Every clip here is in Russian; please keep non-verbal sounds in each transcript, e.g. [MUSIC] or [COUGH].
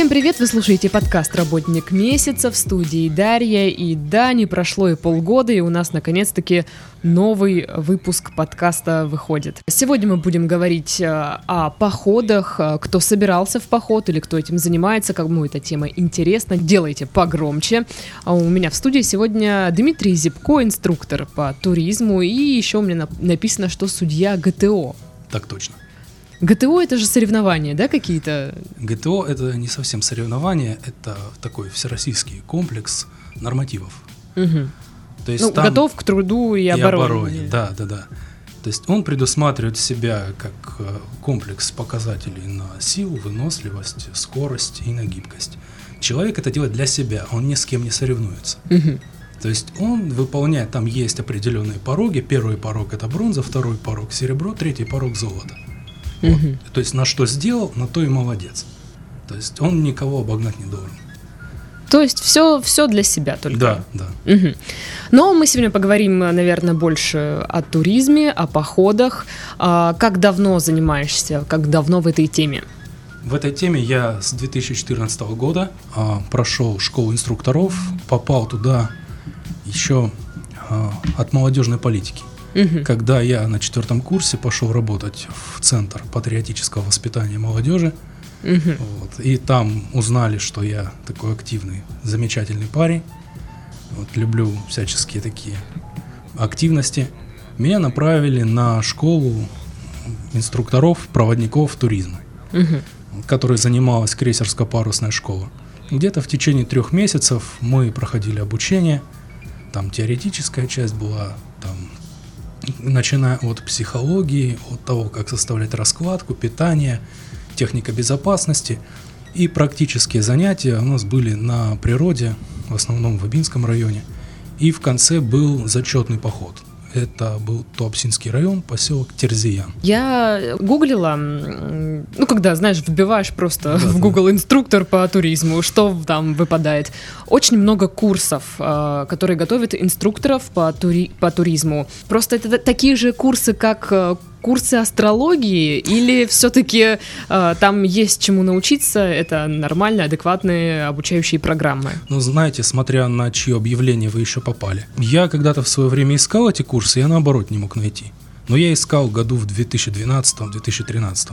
Всем привет! Вы слушаете подкаст «Работник месяца» в студии Дарья. И да, не прошло и полгода, и у нас наконец-таки новый выпуск подкаста выходит. Сегодня мы будем говорить э, о походах, э, кто собирался в поход или кто этим занимается, кому эта тема интересна. Делайте погромче. А у меня в студии сегодня Дмитрий Зипко, инструктор по туризму, и еще у меня написано, что судья ГТО. Так точно. ГТО это же соревнования, да, какие-то? ГТО это не совсем соревнования, это такой всероссийский комплекс нормативов. Угу. То есть ну, там готов к труду и обороне. И обороне, да, да, да. То есть он предусматривает себя как э, комплекс показателей на силу, выносливость, скорость и на гибкость. Человек это делает для себя, он ни с кем не соревнуется. Угу. То есть он выполняет, там есть определенные пороги. Первый порог это бронза, второй порог серебро, третий порог золото. Вот. Угу. То есть на что сделал, на то и молодец. То есть он никого обогнать не должен. То есть все, все для себя только. Да, да. Угу. Но мы сегодня поговорим, наверное, больше о туризме, о походах. А, как давно занимаешься, как давно в этой теме? В этой теме я с 2014 года а, прошел школу инструкторов, попал туда еще а, от молодежной политики. Угу. Когда я на четвертом курсе пошел работать в Центр патриотического воспитания молодежи, угу. вот, и там узнали, что я такой активный, замечательный парень, вот, люблю всяческие такие активности, меня направили на школу инструкторов, проводников туризма, угу. которой занималась крейсерско-парусная школа. Где-то в течение трех месяцев мы проходили обучение, там теоретическая часть была, там начиная от психологии, от того, как составлять раскладку, питание, техника безопасности. И практические занятия у нас были на природе, в основном в Абинском районе. И в конце был зачетный поход – это был Туапсинский район, поселок Терзиян. Я гуглила, ну, когда, знаешь, вбиваешь просто да, в Google да. инструктор по туризму, что там выпадает. Очень много курсов, а, которые готовят инструкторов по, тури по туризму. Просто это такие же курсы, как э, курсы астрологии или все-таки э, там есть чему научиться? Это нормальные, адекватные обучающие программы? Ну, знаете, смотря на чье объявление вы еще попали. Я когда-то в свое время искал эти курсы, я наоборот не мог найти. Но я искал году в 2012-2013.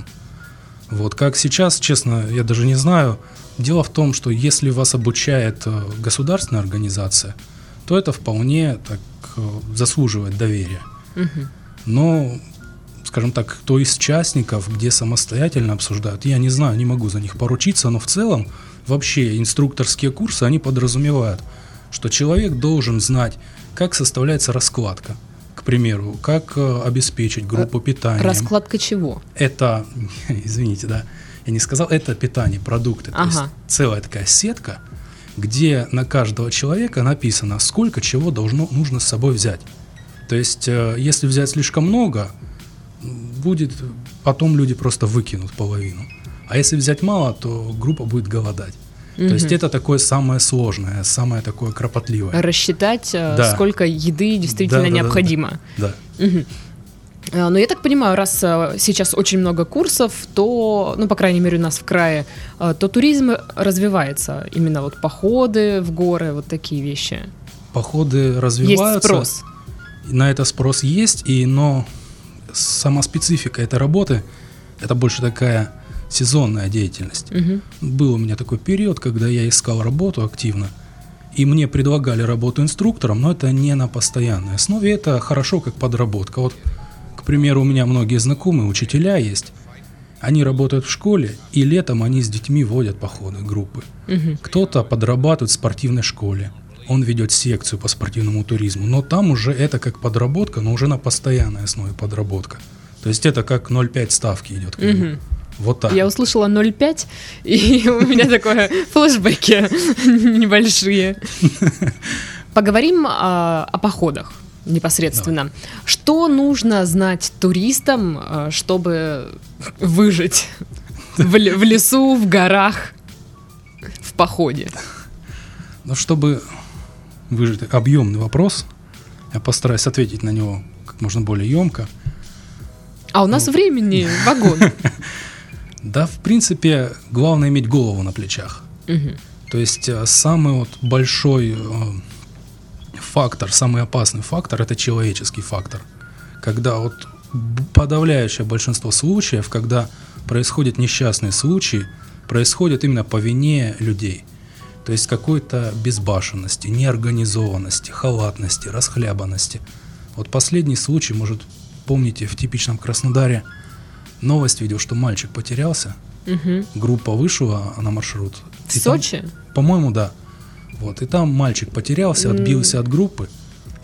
Вот как сейчас, честно, я даже не знаю. Дело в том, что если вас обучает э, государственная организация, то это вполне так э, заслуживает доверия. Угу. Но скажем так, кто из частников, где самостоятельно обсуждают, я не знаю, не могу за них поручиться, но в целом вообще инструкторские курсы, они подразумевают, что человек должен знать, как составляется раскладка, к примеру, как э, обеспечить группу питания. Раскладка чего? Это, [LAUGHS] извините, да, я не сказал, это питание, продукты. Ага. То есть целая такая сетка, где на каждого человека написано, сколько чего должно, нужно с собой взять. То есть, э, если взять слишком много, будет, потом люди просто выкинут половину. А если взять мало, то группа будет голодать. Угу. То есть это такое самое сложное, самое такое кропотливое. Рассчитать, э, да. сколько еды действительно да, да, необходимо. Да. да. Угу. Но я так понимаю, раз э, сейчас очень много курсов, то, ну, по крайней мере, у нас в крае, э, то туризм развивается. Именно вот походы в горы, вот такие вещи. Походы развиваются. Есть спрос. На это спрос есть, и, но сама специфика этой работы, это больше такая сезонная деятельность. Угу. Был у меня такой период, когда я искал работу активно, и мне предлагали работу инструктором, но это не на постоянной основе, это хорошо как подработка. Вот, к примеру, у меня многие знакомые учителя есть, они работают в школе, и летом они с детьми водят походы, группы. Угу. Кто-то подрабатывает в спортивной школе, он ведет секцию по спортивному туризму, но там уже это как подработка, но уже на постоянной основе подработка. То есть это как 0,5 ставки идет к нему. Угу. Вот так. Я услышала 0,5, и [LAUGHS] у меня такое флешбеки [LAUGHS] небольшие. Поговорим о, походах непосредственно. Давай. Что нужно знать туристам, э, чтобы выжить в, в лесу, в горах, в походе? Ну, чтобы выжить объемный вопрос. Я постараюсь ответить на него как можно более емко. А у нас вот. времени вагон. [LAUGHS] Да, в принципе, главное иметь голову на плечах. То есть э, самый вот большой э, фактор, самый опасный фактор это человеческий фактор. Когда вот подавляющее большинство случаев, когда происходят несчастные случаи, происходят именно по вине людей. То есть какой-то безбашенности, неорганизованности, халатности, расхлябанности. Вот последний случай, может, помните, в типичном Краснодаре новость видел, что мальчик потерялся, Мгм. группа вышла на маршрут. В и Сочи? по-моему, да. Вот. И там мальчик потерялся, отбился от группы,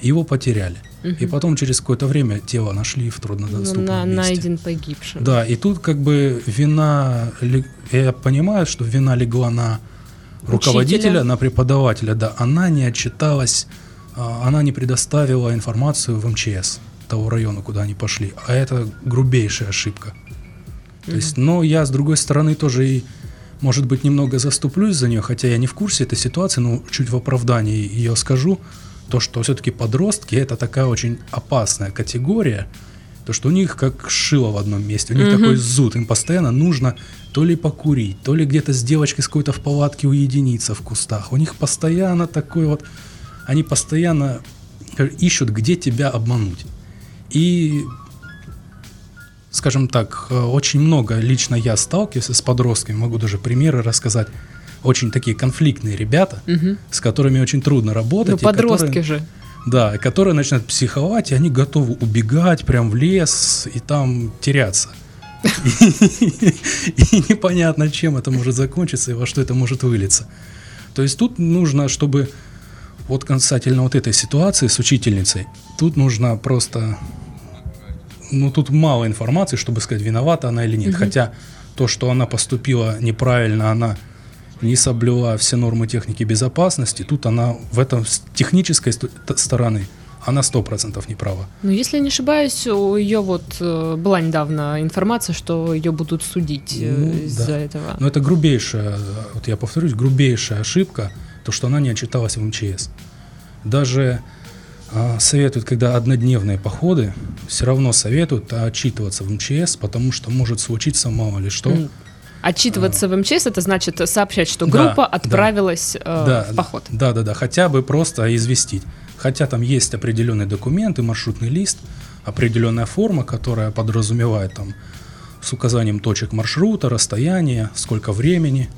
его потеряли. И потом через какое-то время тело нашли в труднодоступном На- месте. найден погибшим. Да, и тут как бы вина, я понимаю, что вина легла на руководителя, Учителя. на преподавателя, да, она не отчиталась, а, она не предоставила информацию в МЧС того района, куда они пошли, а это грубейшая ошибка. То есть, но я с другой стороны тоже и, может быть, немного заступлюсь за нее, хотя я не в курсе этой ситуации, но чуть в оправдании ее скажу, то, что все-таки подростки это такая очень опасная категория, то, что у них как шило в одном месте, у них Мгм. такой зуд, им постоянно нужно то ли покурить, то ли где-то с девочкой с какой-то в палатке уединиться в кустах. У них постоянно такой вот, они постоянно э, ищут, где тебя обмануть. И скажем так, э, очень много лично я сталкиваюсь с подростками, могу даже примеры рассказать. Очень такие конфликтные ребята, Мгм. с которыми очень трудно работать. Ну, подростки которые- же. Да, которые начинают психовать, и они готовы убегать прям в лес и там теряться. [LAUGHS] И непонятно, чем это может закончиться и во что это может вылиться. То есть тут нужно, чтобы вот касательно вот этой ситуации с учительницей, тут нужно просто, ну тут мало информации, чтобы сказать, виновата она или нет. Хотя то, что она поступила неправильно, она не соблюла все нормы техники безопасности, тут она в этом с технической стороны, она сто процентов не права. Ну, если не ошибаюсь, у ее вот э, была недавно информация, что ее будут судить э, Ну, из-за да. этого. Но это грубейшая, вот я повторюсь, грубейшая ошибка, то, что она не отчиталась в МЧС. Даже а, советуют, когда однодневные походы, все равно советуют отчитываться в МЧС, потому что может случиться мало ли что. М. Отчитываться в МЧС это значит сообщать, что Да, группа да. отправилась э, да, в поход. Да, да, да. Хотя бы просто известить. Хотя там есть определенные документы, маршрутный лист, определенная форма, которая подразумевает там с указанием точек маршрута, расстояния, сколько времени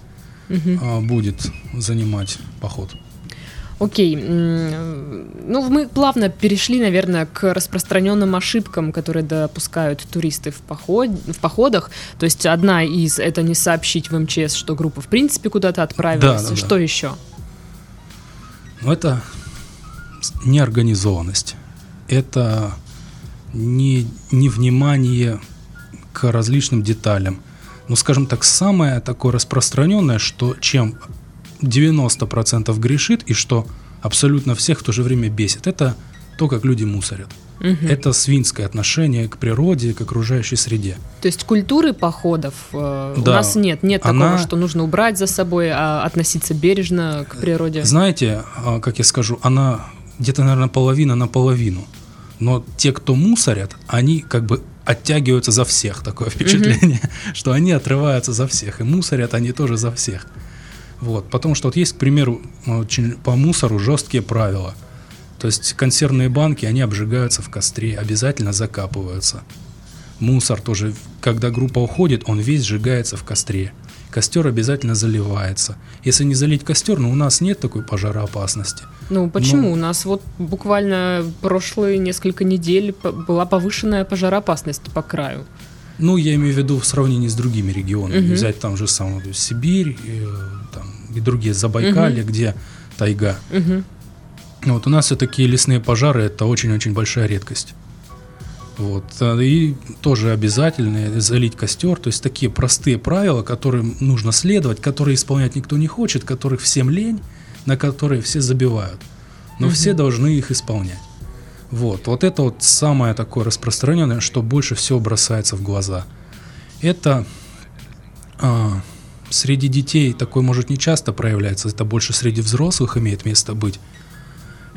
а, будет занимать поход. Окей. Ну, мы плавно перешли, наверное, к распространенным ошибкам, которые допускают туристы в, поход... в походах. То есть одна из это не сообщить в МЧС, что группа в принципе куда-то отправилась. Да, да, да. что еще? Но это неорганизованность. Это не, невнимание к различным деталям. Ну, скажем так, самое такое распространенное, что чем 90% грешит и что абсолютно всех в то же время бесит, это то, как люди мусорят. Мгм. Это свинское отношение к природе, к окружающей среде. То есть культуры походов э, у Да. нас нет. Нет Она- такого, что нужно убрать за собой, а относиться бережно к природе. Знаете, а, как я скажу, она где-то, наверное, половина на половину. Но те, кто мусорят, они как бы оттягиваются за всех. Такое впечатление, [LAUGHS] что они отрываются за всех. И мусорят они тоже за всех. Вот. Потому что вот есть, к примеру, очень по мусору жесткие правила. То есть консервные банки, они обжигаются в костре, обязательно закапываются. Мусор тоже, когда группа уходит, он весь сжигается в костре. Костер обязательно заливается. Если не залить костер, ну у нас нет такой пожароопасности. Ну почему? Ну- У нас вот буквально прошлые несколько недель была повышенная пожароопасность по краю. Ну, я имею в виду в сравнении с другими регионами. Мгм. Взять там же самую то есть Сибирь и, э, там, и другие Забайкалье, где тайга. Мгм. Вот у нас все-таки лесные пожары это очень-очень большая редкость. Вот. а, И тоже обязательно залить костер. То есть такие простые правила, которым нужно следовать, которые исполнять никто не хочет, которых всем лень, на которые все забивают. Но все должны их исполнять. Вот. Вот это вот самое такое распространенное, что больше всего бросается в глаза. Это а, среди детей такое может не часто проявляется, это больше среди взрослых имеет место быть.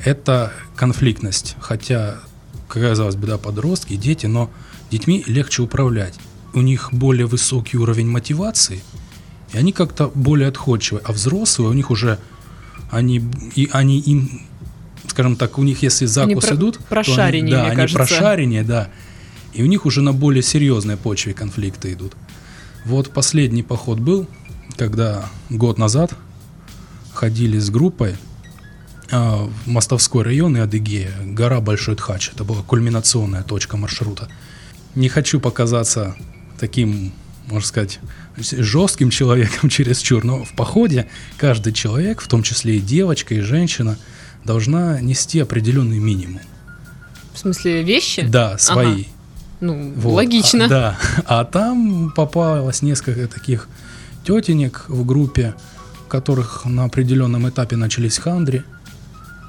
Это конфликтность. Хотя, казалось бы, да, подростки, дети, но детьми легче управлять. у них более высокий уровень мотивации, и они как-то более отходчивы. А взрослые у них уже, они, и они им, скажем так, у них если закус про- идут, прошареннее, то они, да, мне они кажется. прошареннее, да. И у них уже на более серьезной почве конфликты идут. Вот последний поход был, когда год назад ходили с группой а, в Мостовской район и Адыгея, гора Большой Тхач. Это была кульминационная точка маршрута. Не хочу показаться таким, можно сказать, жестким человеком [LAUGHS] чересчур, но в походе каждый человек, в том числе и девочка, и женщина, должна нести определенный минимум. В смысле, вещи? Да, свои. Ну, Вот. логично. А, да. А там попалось несколько таких тетенек в группе, у которых на определенном этапе начались хандри.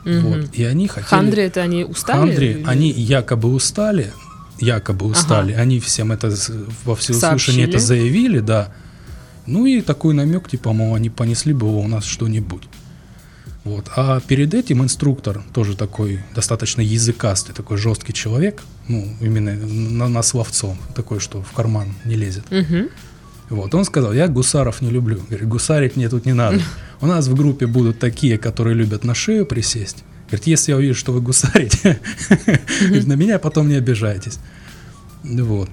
Мгм. Вот. И они хотели... Хандри это они устали? Хандри, или- они якобы устали, якобы устали, они всем это во всеуслышание это заявили, да. Ну и такой намек, типа, мол, они понесли бы у нас что-нибудь. Вот. А перед этим инструктор, тоже такой достаточно языкастый, такой жесткий человек, ну, именно на, на словцо, такой, что в карман не лезет. Мгм. Вот, он сказал, я гусаров не люблю. Говорит, гусарить мне тут не надо. [LAUGHS] У нас в группе будут такие, которые любят на шею присесть. Говорит, если я увижу, что вы гусарите, [LAUGHS] говорит, на меня потом не обижайтесь. Вот.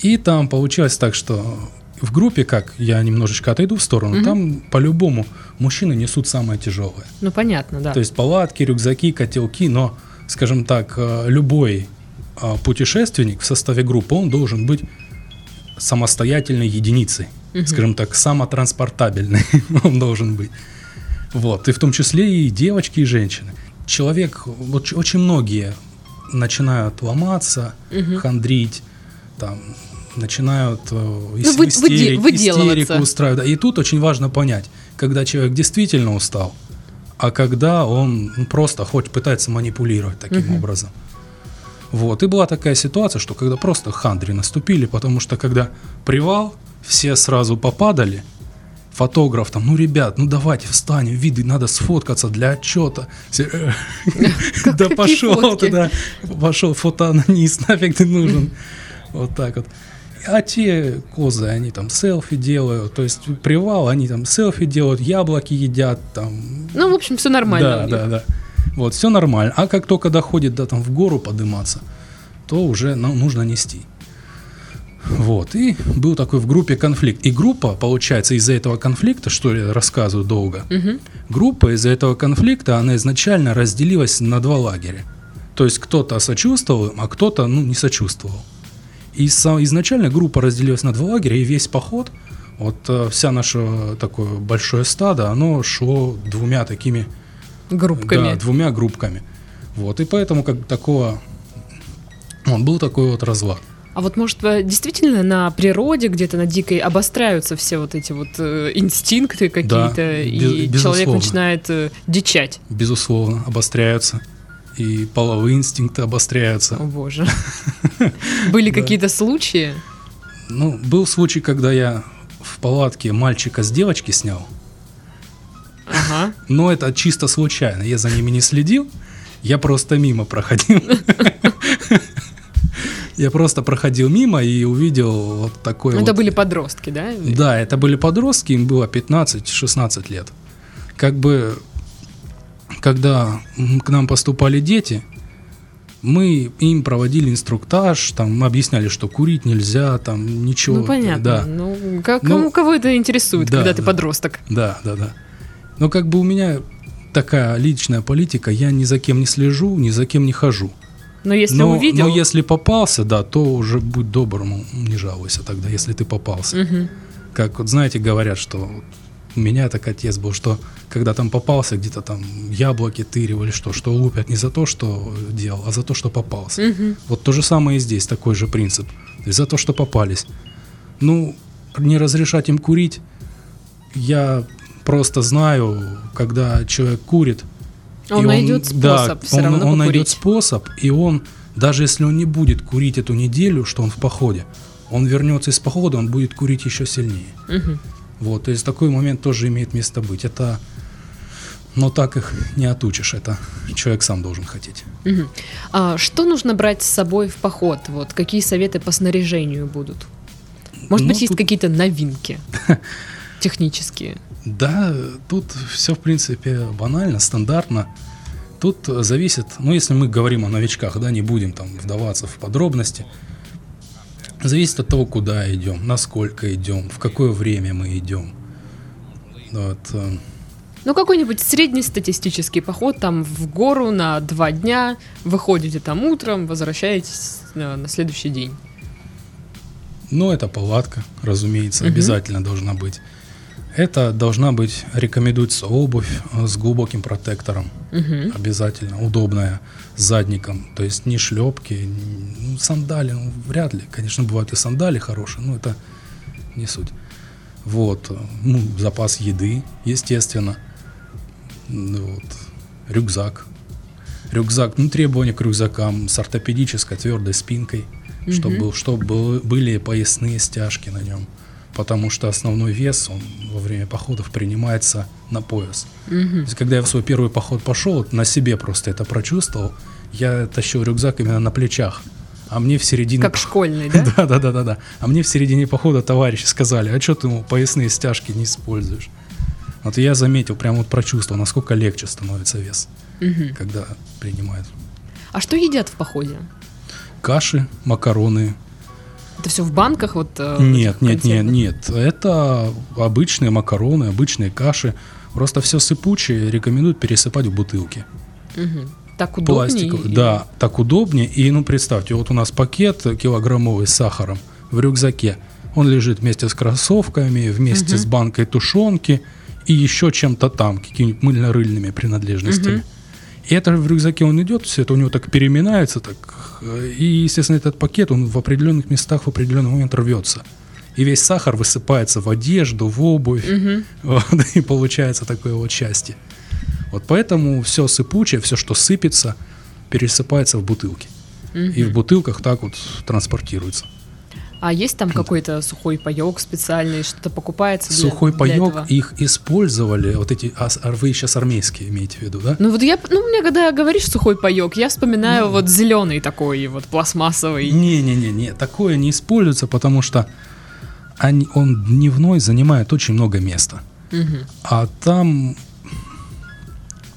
И там получилось так, что в группе, как я немножечко отойду в сторону, Мгм. там по-любому мужчины несут самое тяжелое. Ну, понятно, да. То есть палатки, рюкзаки, котелки, но, скажем так, э, любой э, путешественник в составе группы, он должен быть самостоятельной единицей. Мгм. Скажем так, самотранспортабельный [LAUGHS] он должен быть. Вот, и в том числе и девочки, и женщины. Человек, вот очень многие начинают ломаться, Мгм. хандрить, там, начинают э, Ну, вы- истерик- выделываться. истерику устраивать. И тут очень важно понять, когда человек действительно устал, а когда он ну, просто хоть пытается манипулировать таким Мгм. образом. Вот, и была такая ситуация, что когда просто хандри наступили, потому что когда привал, все сразу попадали, фотограф там, ну, ребят, ну, давайте встанем, виды, надо сфоткаться для отчета. Э, [LAUGHS] Да пошел ты, да, пошел фотоаналист, [LAUGHS] нафиг ты нужен. Вот так вот. А те козы, они там селфи делают, то есть привал, они там селфи делают, яблоки едят, там, Ну, в общем, все нормально. да, да, да. Вот, все нормально. А как только доходит до там в гору подниматься, то уже нам нужно нести. Вот, и был такой в группе конфликт. И группа, получается, из-за этого конфликта, что я рассказываю долго, Мгм. группа из-за этого конфликта, она изначально разделилась на два лагеря. То есть кто-то сочувствовал им, а кто-то, ну, не сочувствовал. И са- изначально группа разделилась на два лагеря, и весь поход, вот э, вся наша такое большое стадо, оно шло двумя такими Группками. да, двумя группками. Вот, и поэтому как такого... Он был такой вот разлад. А вот, может, э, действительно на природе, где-то на дикой, обостряются все вот эти вот э, инстинкты какие-то, и без- человек безусловно. начинает э, дичать. Безусловно, обостряются. И половые инстинкты обостряются. О боже. [LAUGHS] Были какие-то случаи? Ну, был случай, когда я в палатке мальчика с девочки снял. Ага. Но это чисто случайно. Я за ними не следил. Я просто мимо проходил. [LAUGHS] Я просто проходил мимо и увидел вот такой Ну, вот Это были подростки, да? Да, это были подростки, им было 15-16 лет. Как бы, когда к нам поступали дети, мы им проводили инструктаж, там объясняли, что курить нельзя, там ничего. Ну, понятно. Да, Ну, как, Ну, кому- кого это интересует, да, когда ты да. подросток? да, да, да. Но как бы у меня такая личная политика, я ни за кем не слежу, ни за кем не хожу. Но если но, увидел... но если попался, да, то уже будь добрым, не жалуйся тогда, если ты попался. Мгм. как вот знаете, говорят, что у меня так отец был, что когда там попался, где-то там яблоки тырил или что, что лупят не за то, что делал, а за то, что попался. Мгм. Вот то же самое и здесь, такой же принцип. То есть за то, что попались. Ну, не разрешать им курить, я просто знаю, когда человек курит, Он найдет способ да, все он, равно он найдет способ, и он, даже если он не будет курить эту неделю, что он в походе, он вернется из похода, он будет курить еще сильнее. Мгм. Вот, то есть такой момент тоже имеет место быть. Это, но так их не отучишь, это человек сам должен хотеть. Мгм. А что нужно брать с собой в поход? Вот какие советы по снаряжению будут? Может Ну, быть, есть тут- какие-то новинки [LAUGHS] технические? Да, тут все, в принципе, банально, стандартно. Тут зависит, ну, если мы говорим о новичках, да, не будем там вдаваться в подробности, зависит от того, куда идем, насколько идем, в какое время мы идем. Вот, э, Ну, какой-нибудь среднестатистический поход там в гору на два дня, выходите там утром, возвращаетесь на, на следующий день. ну, это палатка, разумеется, Мгм. обязательно должна быть. Это должна быть, рекомендуется обувь э, с глубоким протектором. Мгм. обязательно, удобная, с задником. То есть не шлепки, ну, сандали, ну, вряд ли. Конечно, бывают и сандали хорошие, но это не суть. Вот, ну, запас еды, естественно. Ну, Вот, рюкзак. Рюкзак, ну, требования к рюкзакам с ортопедической твердой спинкой, чтобы, был, чтобы был- были поясные стяжки на нем. Потому что основной вес, он во время походов принимается на пояс. Мгм. То есть, когда я в свой первый поход пошел, на себе просто это прочувствовал, я тащил рюкзак именно на плечах. А мне в середине... Как школьный, [LAUGHS] да? Да, да, да, да, да. А мне в середине похода товарищи сказали, а что ты ему поясные стяжки не используешь? Вот я заметил, прям вот прочувствовал, насколько легче становится вес, Мгм. когда принимают. А что едят в походе? Каши, макароны. Это все в банках вот? э, в Нет, нет, нет, нет. Это обычные макароны, обычные каши. Просто все сыпучее рекомендуют пересыпать в бутылки. Мгм. Так удобнее? пластиковый. или- Да, так удобнее. И ну представьте, вот у нас пакет килограммовый с сахаром в рюкзаке. Он лежит вместе с кроссовками, вместе Мгм. с банкой тушенки и еще чем-то там, какими-нибудь мыльно-рыльными принадлежностями. Мгм. И это в рюкзаке он идет, все это у него так переминается, так, и, естественно, этот пакет, он в определенных местах в определенный момент рвется. И весь сахар высыпается в одежду, в обувь, Мгм. [LAUGHS] вот, и получается такое вот счастье. Вот поэтому все сыпучее, все, что сыпется, пересыпается в бутылки. И в бутылках так вот транспортируется. А есть там какой-то сухой паек специальный, что-то покупается для, Сухой паек, их использовали, вот эти, а, вы сейчас армейские имеете в виду, да? Ну вот я, ну мне когда говоришь сухой паек, я вспоминаю вот зеленый такой, вот пластмассовый. Не-не-не, такое не используется, потому что они, он дневной занимает очень много места. Мгм. А там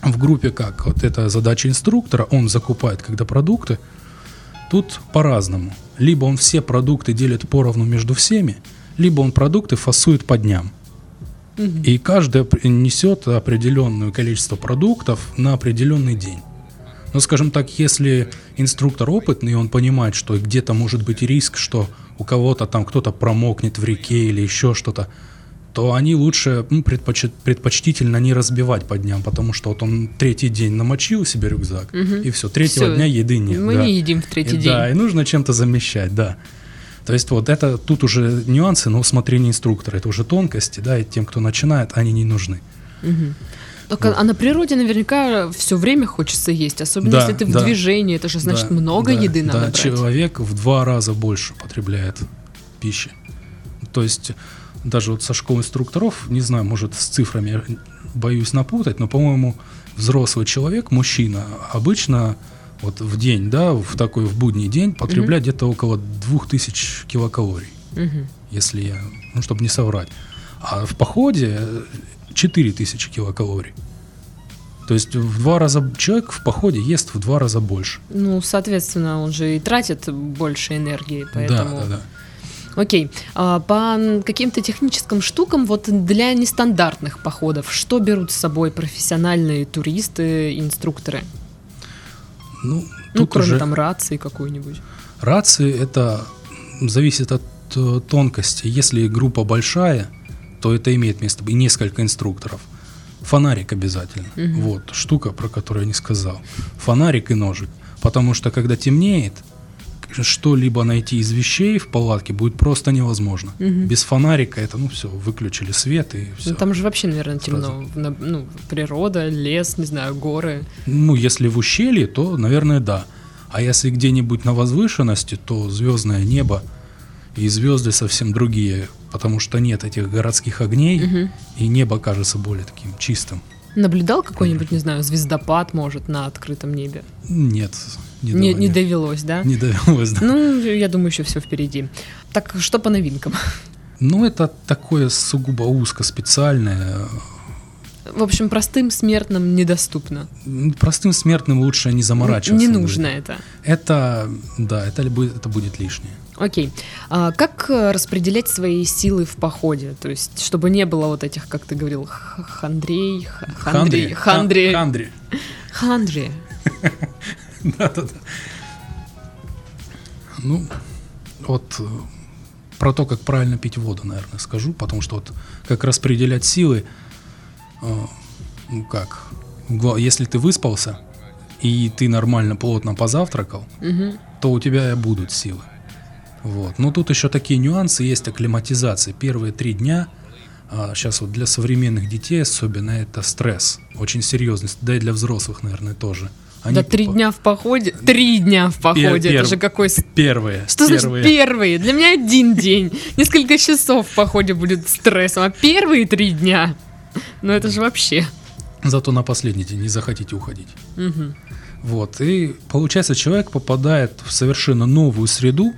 в группе как? Вот это задача инструктора, он закупает когда продукты. Тут по-разному. Либо он все продукты делит поровну между всеми, либо он продукты фасует по дням. Мгм. И каждый несет определенное количество продуктов на определенный день. Но, скажем так, если инструктор опытный, он понимает, что где-то может быть риск, что у кого-то там кто-то промокнет в реке или еще что-то, то они лучше м, предпочит- предпочтительно не разбивать по дням, потому что вот он третий день намочил себе рюкзак, Мгм. и все, третьего Всё, дня еды нет. Мы да. не едим в третий И день. Да, и нужно чем-то замещать, да. То есть вот это тут уже нюансы на усмотрение инструктора, это уже тонкости, да, и тем, кто начинает, они не нужны. Мгм. Только, а на природе наверняка все время хочется есть, особенно Да, если ты в да. движении, это же значит Да, много да, еды надо да, брать. человек в два раза больше потребляет пищи. То есть даже вот со школы инструкторов, не знаю, может с цифрами боюсь напутать, но, по-моему, взрослый человек, мужчина, обычно вот в день, да, в такой в будний день потребляет где-то около 2000 килокалорий, Мгм. если я, ну, чтобы не соврать. А в походе э, 4000 килокалорий. То есть в два раза человек в походе ест в два раза больше. Ну, соответственно, он же и тратит больше энергии, поэтому... Да, да, да. Окей. А по каким-то техническим штукам, вот для нестандартных походов, что берут с собой профессиональные туристы, инструкторы? Ну, Ну, кроме уже там рации какой-нибудь. рации это зависит от э, тонкости. Если группа большая, то это имеет место. И несколько инструкторов. Фонарик обязательно. Мгм. Вот штука, про которую я не сказал. Фонарик и ножик. Потому что когда темнеет, что-либо найти из вещей в палатке будет просто невозможно. Мгм. Без фонарика это, ну все, выключили свет и все. Ну, там же вообще, наверное, Сразу. темно. На- ну, природа, лес, не знаю, горы. Ну, если в ущелье, то, наверное, да. А если где-нибудь на возвышенности, то звездное небо и звезды совсем другие, потому что нет этих городских огней, Мгм. и небо кажется более таким чистым. Наблюдал какой-нибудь, не знаю, звездопад, может, на открытом небе? Нет, не, Не, не довелось, да? не довелось, да. Ну, я думаю, еще все впереди. Так, что по новинкам? Ну, это такое сугубо узко-специальное. В общем, простым смертным недоступно. Простым смертным лучше не заморачиваться. Не нужно это. Это, да, это, это будет лишнее. Окей. А как э, распределять свои силы в походе? То есть, чтобы не было вот этих, как ты говорил, хандрей, хандрей, хандрей, Хан- Хандри. хандрей. [LAUGHS] Да-да-да. Ну, вот э, про то, как правильно пить воду, наверное, скажу, потому что вот как распределять силы, э, ну как, если ты выспался и ты нормально, плотно позавтракал, Мгм. то у тебя и будут силы. Вот. Но тут еще такие нюансы есть акклиматизации. Первые три дня, сейчас вот для современных детей особенно, это стресс. Очень серьезный, да и для взрослых, наверное, тоже. Они Да три попа- дня в походе. Три дня в походе. Пер- Это же какой... Первые. Что значит первые. первые? Для меня один день. Несколько часов в походе будет стрессом. А первые три дня? Ну это же вообще. Зато на последний день не захотите уходить. Мгм. Вот. И получается, человек попадает в совершенно новую среду,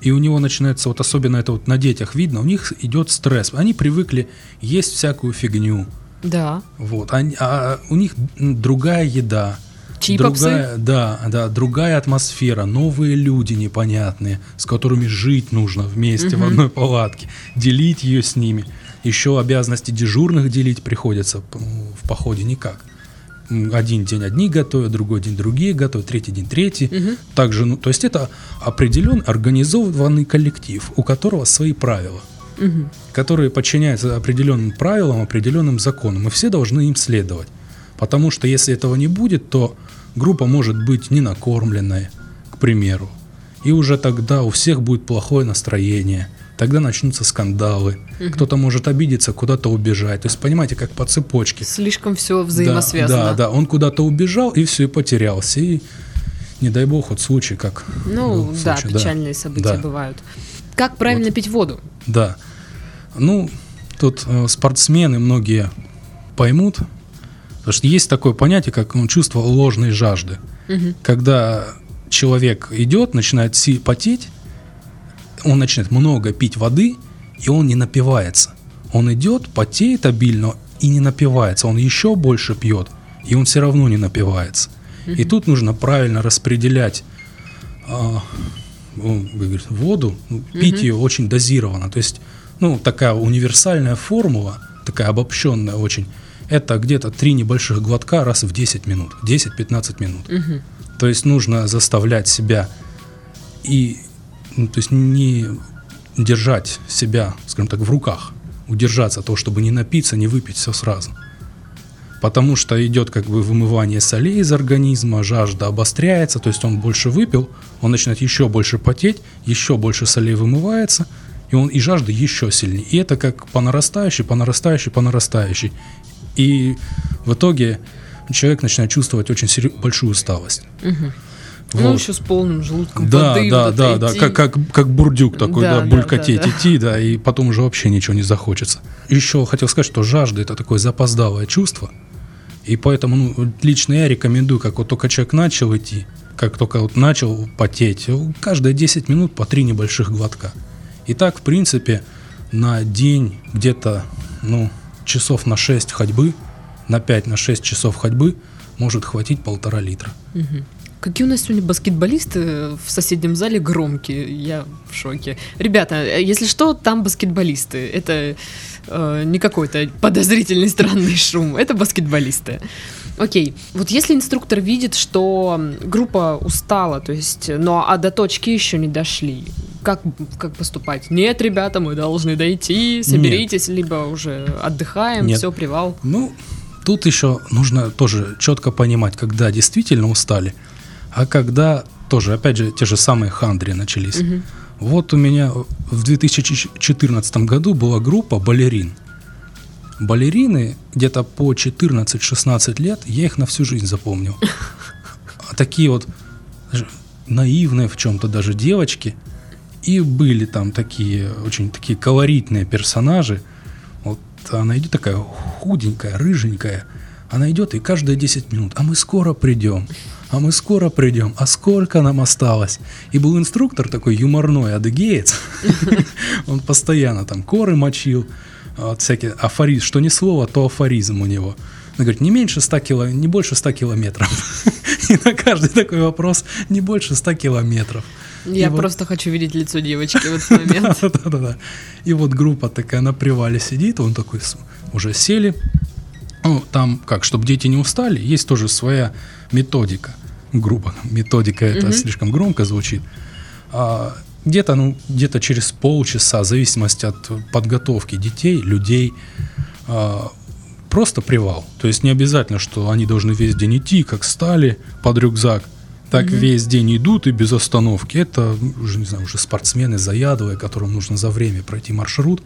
и у него начинается, вот особенно это вот на детях видно, у них идет стресс. Они привыкли есть всякую фигню. Да. Вот. Они- а у них другая еда. Чипопсы? Другая, да, да, другая атмосфера, новые люди непонятные, с которыми жить нужно вместе в одной палатке, делить ее с ними. Еще обязанности дежурных делить приходится в походе никак. Один день одни готовят, другой день другие готовят, третий день третий. Мгм. Также, ну, то есть это определен организованный коллектив, у которого свои правила Мгм. которые подчиняются определенным правилам, определенным законам, и все должны им следовать. Потому что если этого не будет, то группа может быть ненакормленной, к примеру. И уже тогда у всех будет плохое настроение. Тогда начнутся скандалы. Кто-то может обидеться, куда-то убежать. То есть, понимаете, как по цепочке. Слишком все Да, взаимосвязано. Да, да, он куда-то убежал и все, и потерялся. И не дай бог, вот случай, как Ну, был да, случай, печальные события Да. бывают. Как правильно пить воду? Да. Ну, тут э, спортсмены многие поймут, потому что есть такое понятие, как ну, чувство ложной жажды. Мгм. Когда человек идет, начинает потеть, он начинает много пить воды, и он не напивается. Он идет, потеет обильно и не напивается. Он еще больше пьет, и он все равно не напивается. И тут нужно правильно распределять говорится, воду, ну, пить ее очень дозированно. То есть, ну, такая универсальная формула, такая обобщенная очень, это где-то три небольших глотка раз в 10 минут, 10-15 минут. Мгм. То есть нужно заставлять себя и, ну, то есть не держать себя, скажем так, в руках, удержаться от того, чтобы не напиться, не выпить все сразу. Потому что идет как бы вымывание солей из организма, жажда обостряется, то есть он больше выпил, он начинает еще больше потеть, еще больше солей вымывается, и он и жажда еще сильнее. И это как по нарастающей, по нарастающей, по нарастающей. И в итоге человек начинает чувствовать очень сери- большую усталость. Ну, Вот. еще с полным желудком Да, воды. да, вот да, да, идти. как, как, как бурдюк такой, Да, да, булькотеть, да, да. идти, да, и потом уже вообще ничего не захочется. Еще хотел сказать, что жажда это такое запоздалое чувство, и поэтому ну, лично я рекомендую, как вот только человек начал идти, как только вот начал потеть, э, каждые 10 минут по три небольших глотка. И так, в принципе, на день где-то, ну, часов на 6 ходьбы, на 5, на 6 часов ходьбы может хватить полтора литра. Мгм. Какие у нас сегодня баскетболисты в соседнем зале громкие, я в шоке. Ребята, э, если что, там баскетболисты. Это э, не какой-то подозрительный странный шум, это баскетболисты. Окей, вот если инструктор видит, что группа устала, то есть, но а до точки еще не дошли, как, как поступать? Нет, ребята, мы должны дойти, соберитесь, либо уже отдыхаем, Нет. все, привал. Ну, тут еще нужно тоже четко понимать, когда действительно устали, а когда тоже, опять же, те же самые хандри начались. Мгм. Вот у меня в 2014 году была группа балерин. Балерины где-то по 14-16 лет, я их на всю жизнь запомнил. А Такие вот наивные в чем-то даже девочки. И были там такие очень такие колоритные персонажи. Вот она идет такая худенькая, рыженькая. Она идет и каждые 10 минут, а мы скоро придем. а мы скоро придем, а сколько нам осталось? И был инструктор такой юморной, адыгеец, [LAUGHS] он постоянно там коры мочил, вот всякие афоризм, что ни слово, то афоризм у него. Он говорит, не меньше 100 кило, не больше 100 километров. [LAUGHS] И на каждый такой вопрос не больше 100 километров. Я И вот- просто хочу видеть лицо девочки в этот [LAUGHS] момент. Да-да-да. И вот группа такая на привале сидит, он такой, уже сели. Ну, там, как, чтобы дети не устали, есть тоже своя методика. Грубо, методика это слишком громко звучит. Где-то, ну, где-то через полчаса, в зависимости от подготовки детей, людей, а, просто привал. То есть не обязательно, что они должны весь день идти, как стали под рюкзак. Так весь день идут и без остановки. Это уже, не знаю, уже спортсмены заядлые, которым нужно за время пройти маршрут.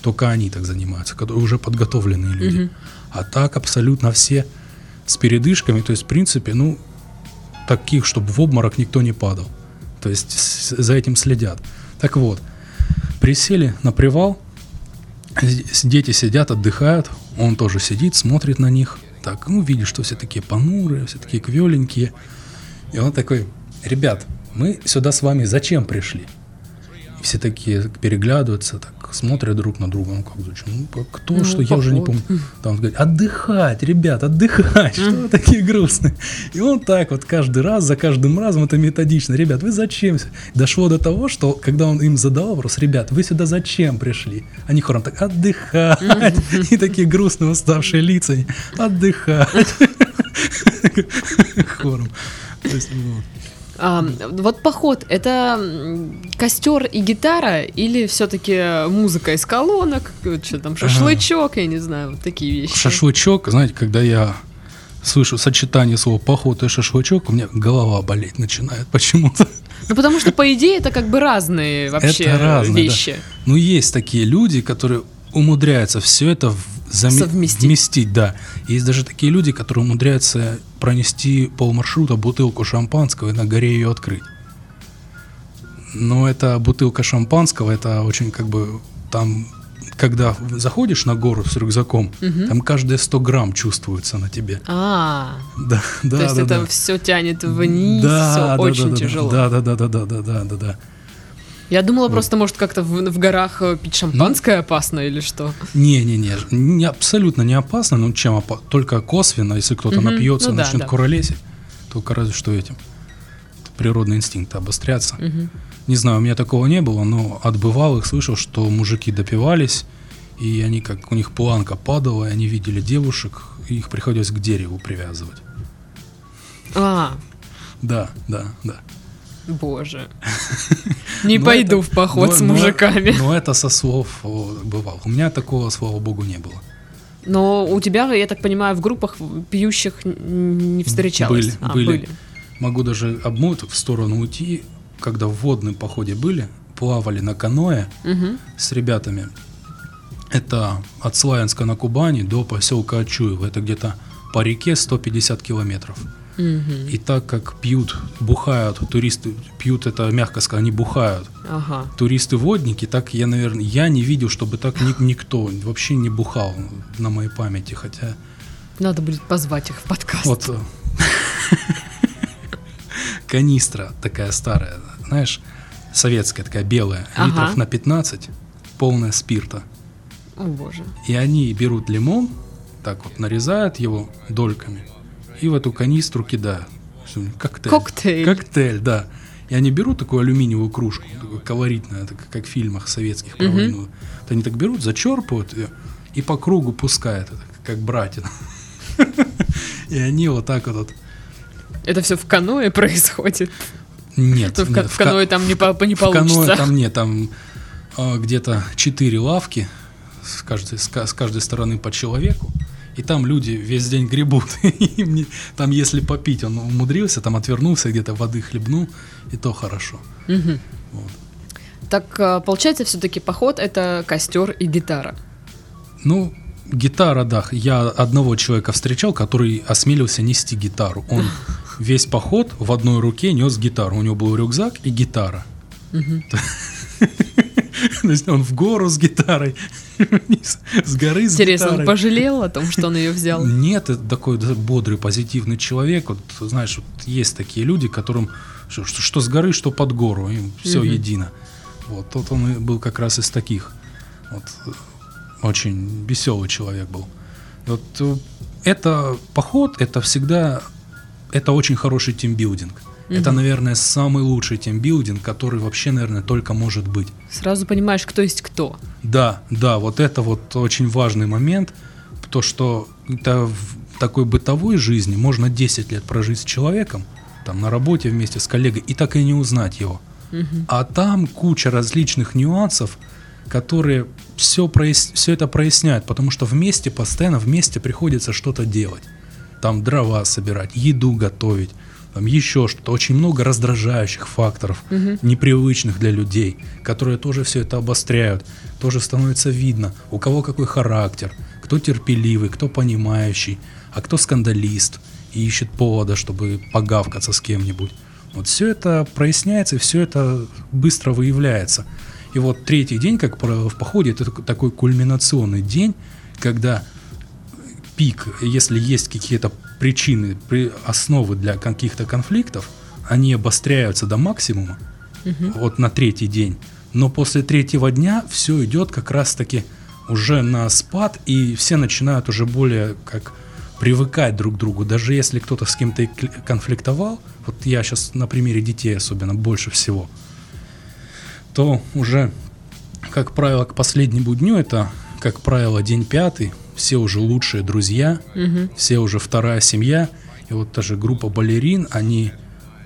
Только они так занимаются, которые уже подготовленные люди. А так абсолютно все с передышками. То есть, в принципе, ну, таких, чтобы в обморок никто не падал. То есть за этим следят. Так вот, присели на привал, дети сидят, отдыхают, он тоже сидит, смотрит на них. Так, ну, видит, что все такие понурые, все такие квеленькие. И он такой, ребят, мы сюда с вами зачем пришли? И все такие переглядываются, так смотрят друг на друга. Ну, как зачем? Ну, как- кто, Ну, что, я уже не поход. помню. Там говорит, отдыхать, ребят, отдыхать, что вы такие грустные? И он так вот каждый раз, за каждым разом это методично. Ребят, вы зачем? сю-?» Дошло до того, что когда он им задал вопрос, ребят, вы сюда зачем пришли? Они хором так, отдыхать. И такие грустные, уставшие лица. Отдыхать. [LAUGHS] Хором. То есть. А, вот поход это костер и гитара или все-таки музыка из колонок, что там шашлычок, я не знаю, вот такие вещи. Шашлычок, знаете, когда я слышу сочетание слова поход и шашлычок, у меня голова болеть начинает почему-то. Ну потому что по идее это как бы разные вообще Это разные, да. вещи. Ну, есть такие люди, которые умудряются все это зам... совместить. Вместить, да. Есть даже такие люди, которые умудряются пронести пол маршрута бутылку шампанского и на горе ее открыть. Но эта бутылка шампанского, это очень как бы там, когда заходишь на гору с рюкзаком, угу. там каждые 100 грамм чувствуется на тебе. А. Да, да. То есть да, это да. все тянет вниз, да, все да, очень да, тяжело. Да, да, да, да, да, да, да, да. да. Я думала просто, может, как-то в, в горах э, пить шампанское опасно или что. Не-не-не, не, абсолютно не опасно, ну чем опа- только косвенно, если кто-то Мгм, напьется, ну да, начнет да. куролесить, только разве что этим. Природные инстинкты обострятся. Мгм. Не знаю, у меня такого не было, но от бывалых слышал, что мужики допивались, и они как у них планка падала, и они видели девушек, и их приходилось к дереву привязывать. А, Да, да, да. Боже. [LAUGHS] Не Но пойду это- в поход но- с но- мужиками. Но это со слов бывало. У меня такого, слава богу, не было. Но у тебя, я так понимаю, в группах пьющих не встречалось. Были, А, были. Могу даже обмоток в сторону уйти, когда в водном походе были, плавали на каноэ Мгм. с ребятами. Это от Славянска на Кубани до поселка Очуево. Это где-то по реке 150 километров. Мгм. И так как пьют, бухают, туристы пьют, это мягко сказать, они бухают. Ага. Туристы-водники, так я, наверное, я не видел, чтобы так ни- никто вообще не бухал на моей памяти, хотя Надо будет позвать их в подкаст. вот канистра такая старая, знаешь, советская такая белая, Ага. литров на 15, полная спирта. О боже. И они берут лимон, так вот нарезают его дольками и в эту канистру кидают. Коктейль. Коктейль. Коктейль, да. И они берут такую алюминиевую кружку, такую колоритную, это как в фильмах советских про Мгм. войну. Вот они так берут, зачерпывают ее и по кругу пускают, это как братин. [LAUGHS] И они вот так вот, Это все в каноэ происходит. нет, в, ка- нет, в каноэ там не, по- не в каноэ получится. там нет, там а, где-то четыре лавки, каждой, с каждой стороны по человеку, и там люди весь день гребут. [LAUGHS] И мне- там если попить, он умудрился, там отвернулся, где-то воды хлебнул, и то хорошо. Мгм. Вот. Так а, получается, все-таки поход это костер и гитара. Ну, гитара, да. Я одного человека встречал, который осмелился нести гитару. Он [LAUGHS] весь поход в одной руке нес гитару. У него был рюкзак и гитара. Мгм. [LAUGHS] [LAUGHS] Он в гору с гитарой, [LAUGHS] вниз, с горы с Интересно, он гитарой. пожалел о том, что он ее взял? [LAUGHS] Нет, это такой бодрый, позитивный человек. Вот, знаешь, вот есть такие люди, которым что, что, с горы, что под гору, им все Мгм. едино. Вот тот он и был как раз из таких. Вот э, очень веселый человек был. Вот э, это поход, это всегда, это очень хороший тимбилдинг. Это, Мгм. наверное, самый лучший тимбилдинг, который вообще, наверное, только может быть. Сразу понимаешь, кто есть кто. Да, да, вот это вот очень важный момент, то, что это в такой бытовой жизни можно 10 лет прожить с человеком, там на работе вместе с коллегой, и так и не узнать его. Мгм. А там куча различных нюансов, которые все, все это проясняют, потому что вместе, постоянно вместе приходится что-то делать. Там дрова собирать, еду готовить, там еще что-то. Очень много раздражающих факторов, Мгм. непривычных для людей, которые тоже все это обостряют. Тоже становится видно, у кого какой характер, кто терпеливый, кто понимающий, а кто скандалист и ищет повода, чтобы погавкаться с кем-нибудь. Вот все это проясняется, и все это быстро выявляется. И вот третий день, как в походе, это так- такой кульминационный день, когда пик, если есть какие-то причины, при- основы для каких-то конфликтов, они обостряются до максимума, Мгм. вот на третий день. Но после третьего дня все идет как раз-таки уже на спад, и все начинают уже более как привыкать друг к другу. Даже если кто-то с кем-то конфликтовал, вот я сейчас на примере детей особенно больше всего, то уже, как правило, к последнему дню, это, как правило, день пятый, все уже лучшие друзья, Мгм. все уже вторая семья. И вот та же группа балерин, они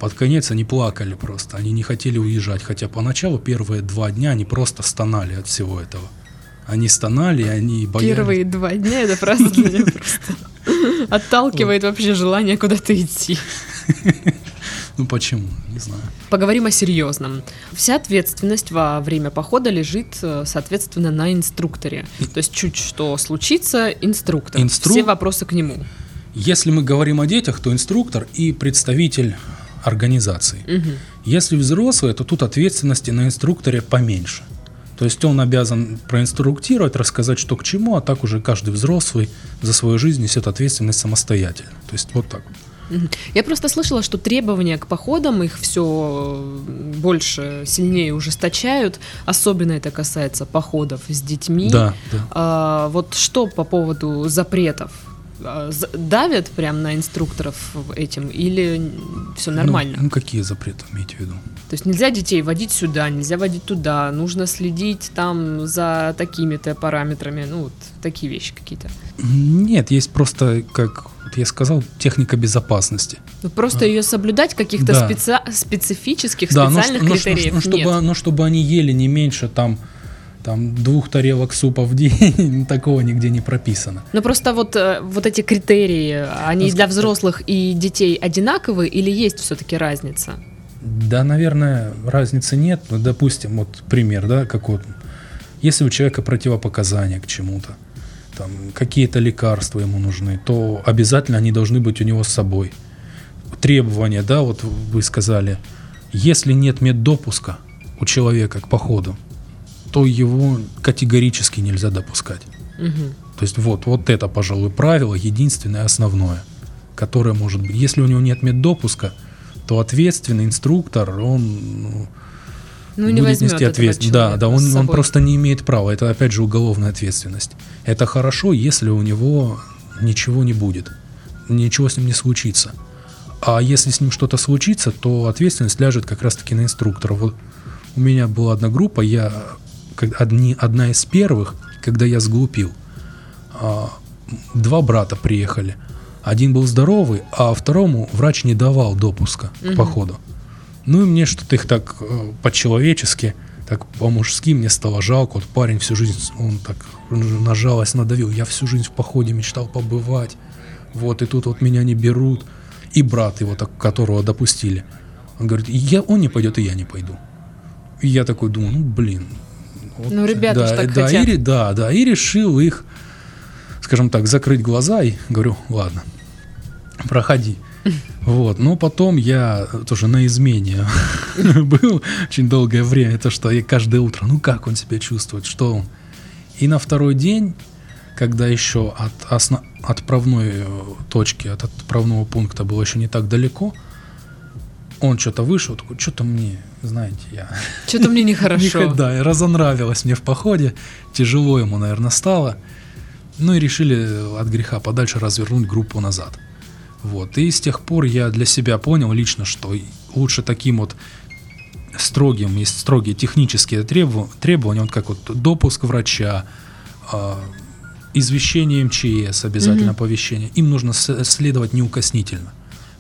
под конец они плакали просто, они не хотели уезжать, хотя поначалу первые два дня они просто стонали от всего этого. Они стонали, они боялись. Первые два дня это меня просто [LAUGHS] отталкивает вообще желание куда-то идти. [LAUGHS] Ну почему? Не знаю. Поговорим о серьезном. Вся ответственность во время похода лежит, э, соответственно, на инструкторе. То есть чуть что случится, инструктор. Инстру- Все вопросы к нему. Если мы говорим о детях, то инструктор и представитель организации. Мгм. Если взрослые, то тут ответственности на инструкторе поменьше. То есть он обязан проинструктировать, рассказать, что к чему, а так уже каждый взрослый за свою жизнь несет ответственность самостоятельно. То есть вот так. вот. Я просто слышала, что требования к походам их все больше, сильнее ужесточают. Особенно это касается походов с детьми. Да, да. А, вот что по поводу запретов? А, Давят прям на инструкторов этим или все нормально? Ну, ну, какие запреты имеете в виду? То есть нельзя детей водить сюда, нельзя водить туда, нужно следить там за такими-то параметрами, ну вот такие вещи какие-то. Нет, есть просто, как вот я сказал, техника безопасности. Ну, просто ее соблюдать каких-то Да. специ- специфических, Да, но, специальных но критериев но чтобы, нет. но чтобы они ели не меньше там, там двух тарелок супа в день, [LAUGHS] такого нигде не прописано. Но просто вот, э, вот эти критерии, они Ну, для взрослых и детей одинаковые или есть все-таки разница? Да, наверное, разницы нет. Ну, допустим, вот пример, да, как вот, если у человека противопоказания к чему-то, там какие-то лекарства ему нужны, то обязательно они должны быть у него с собой. Требования, да, вот вы сказали, если нет меддопуска у человека к походу, то его категорически нельзя допускать. Мгм. То есть вот, вот это, пожалуй, правило, единственное, основное, которое может быть. Если у него нет меддопуска, то ответственный инструктор, он ну, не будет нести ответственность. Да, да, он, он просто не имеет права. Это опять же уголовная ответственность. Это хорошо, если у него ничего не будет, ничего с ним не случится. А если с ним что-то случится, то ответственность ляжет как раз-таки на инструктора. Вот у меня была одна группа, я одни, одна из первых, когда я сглупил. А, два брата приехали. Один был здоровый, а второму врач не давал допуска к Мгм. походу. Ну и мне что-то их так э, по-человечески, так по-мужски мне стало жалко. Вот парень всю жизнь, он так на жалость надавил. Я всю жизнь в походе мечтал побывать. Вот, и тут вот меня не берут. И брат его, так, которого допустили. Он говорит, я, он не пойдет, и я не пойду. И я такой думаю, ну блин. вот, Ну, ребята да, так да, хотят. И, да, да, и решил их, скажем так, закрыть глаза и говорю, ладно. проходи. Вот, но потом я тоже на измене [LAUGHS] был очень долгое время, то что я каждое утро, ну как он себя чувствует, что он. И на второй день, когда еще от осно- отправной э, точки, от отправного пункта было еще не так далеко, он что-то вышел, такой, что-то мне, знаете, я... [LAUGHS] Что-то мне нехорошо. [LAUGHS] Да, разонравилось мне в походе, тяжело ему, наверное, стало. Ну и решили от греха подальше развернуть группу назад. Вот. И с тех пор я для себя понял лично, что лучше таким вот строгим, есть строгие технические требования, вот как вот допуск врача, а, извещение МЧС, обязательно угу. оповещение, им нужно следовать неукоснительно.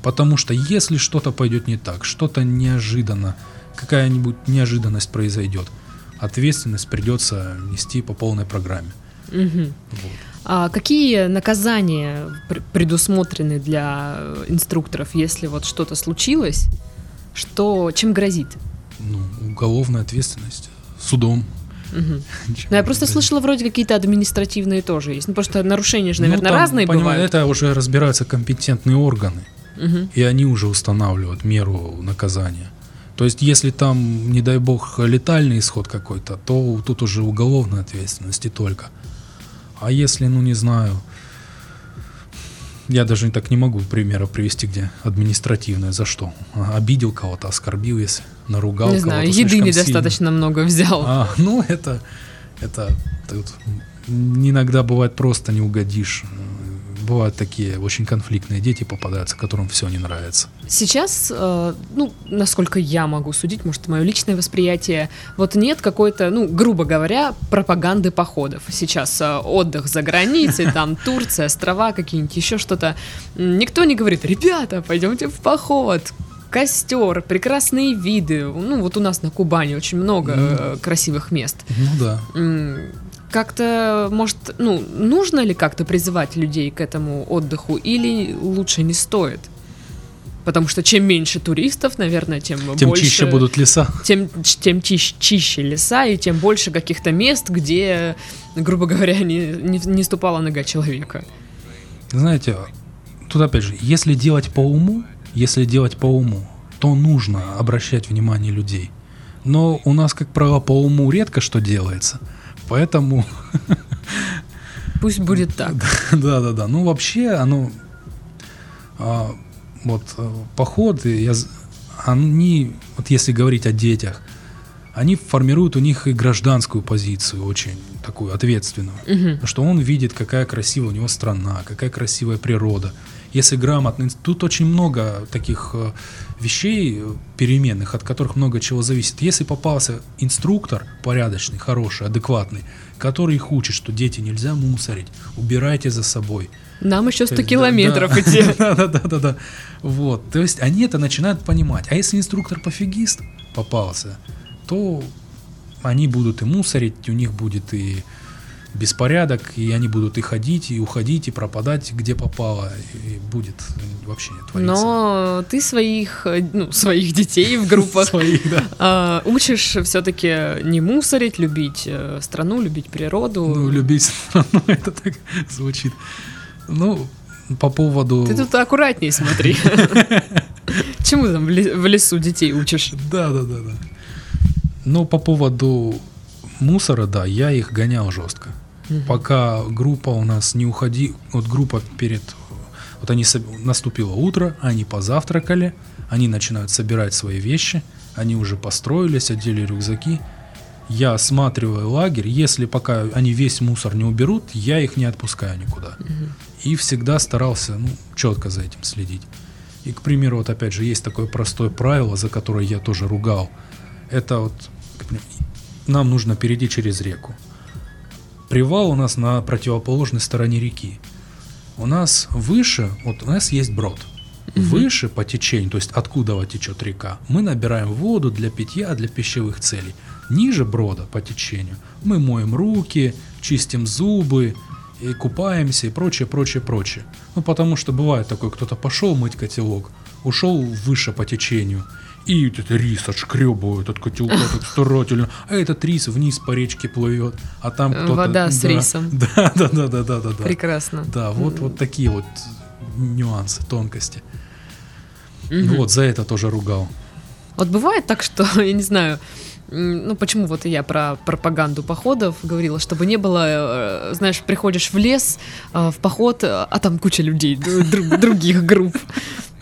Потому что если что-то пойдет не так, что-то неожиданно, какая-нибудь неожиданность произойдет, ответственность придется нести по полной программе. Угу. Вот. А какие наказания предусмотрены для инструкторов, если вот что-то случилось? Что, чем грозит? Ну, уголовная ответственность судом. Угу. Ну, [LAUGHS] я просто слышала, вроде какие-то административные тоже есть. Ну, что нарушения же, наверное, ну, там, разные бывают. Это уже разбираются компетентные органы. Угу. И они уже устанавливают меру наказания. То есть, если там, не дай бог, летальный исход какой-то, то тут уже уголовная ответственность и только. А если, ну не знаю, я даже так не могу примера привести, где административное, за что? Обидел кого-то, оскорбил, если наругал Не знаю, еды недостаточно сильно. много взял. А, ну это, это, тут иногда бывает просто не угодишь бывают такие очень конфликтные дети попадаются, которым все не нравится. Сейчас, э, ну, насколько я могу судить, может, мое личное восприятие, вот нет какой-то, ну, грубо говоря, пропаганды походов. Сейчас э, отдых за границей, там [LAUGHS] Турция, острова какие-нибудь, еще что-то. Никто не говорит, ребята, пойдемте в поход, костер, прекрасные виды. Ну, вот у нас на Кубани очень много mm. красивых мест. Ну да как-то, может, ну, нужно ли как-то призывать людей к этому отдыху или лучше не стоит? Потому что чем меньше туристов, наверное, тем, тем больше... чище будут леса. Тем, тем чище, чище леса, и тем больше каких-то мест, где, грубо говоря, [LAUGHS] не, не, не ступала нога человека. Знаете, тут опять же, если делать по уму, если делать по уму, то нужно обращать внимание людей. Но у нас, как правило, по уму редко что делается – Поэтому... Пусть будет так. [LAUGHS] Да, да, да. Ну, вообще, оно... А, вот э, походы, я, они, вот если говорить о детях, они формируют у них и гражданскую позицию очень такую ответственную, угу. что он видит, какая красивая у него страна, какая красивая природа. Если грамотно, тут очень много таких э, вещей э, переменных, от которых много чего зависит. Если попался инструктор порядочный, хороший, адекватный, который их учит, что дети нельзя мусорить, убирайте за собой. Нам еще 100 есть, километров да, идти. Да, [LAUGHS] да, да, да, да. Вот. То есть они это начинают понимать. А если инструктор пофигист попался, то они будут и мусорить, у них будет и беспорядок, и они будут и ходить, и уходить, и пропадать, где попало, и будет вообще твориться. Но ты своих, ну, своих детей в группах [LAUGHS] своих, да. А, учишь все-таки не мусорить, любить э, страну, любить природу. Ну, любить страну, [LAUGHS] это так звучит. Ну, по поводу... Ты тут аккуратнее смотри. [LAUGHS] Чему там в лесу детей учишь? Да, да, да, да. Ну, по поводу мусора, да, я их гонял жестко. Угу. Пока группа у нас не уходи, вот группа перед, вот они наступило утро, они позавтракали, они начинают собирать свои вещи, они уже построились, одели рюкзаки. Я осматриваю лагерь, если пока они весь мусор не уберут, я их не отпускаю никуда. Угу. И всегда старался, ну, четко за этим следить. И, к примеру, вот опять же, есть такое простое правило, за которое я тоже ругал. Это вот, нам нужно перейти через реку. Привал у нас на противоположной стороне реки. У нас выше, вот у нас есть брод. Угу. Выше по течению, то есть откуда течет река, мы набираем воду для питья, для пищевых целей. Ниже брода по течению мы моем руки, чистим зубы, и купаемся и прочее, прочее, прочее. Ну потому что бывает такое, кто-то пошел мыть котелок, ушел выше по течению, и этот рис отшкребывают от котелка так старательно, а этот рис вниз по речке плывет, а там кто-то... Вода с да, рисом. [LAUGHS] Да, да, да, да, да, да. Прекрасно. Да, вот, вот такие вот нюансы, тонкости. Мгм. Вот, за это тоже ругал. Вот бывает так, что, [LAUGHS] я не знаю, ну почему вот и я про пропаганду походов говорила, чтобы не было, э, знаешь, приходишь в лес, э, в поход, а там куча людей, друг- других групп.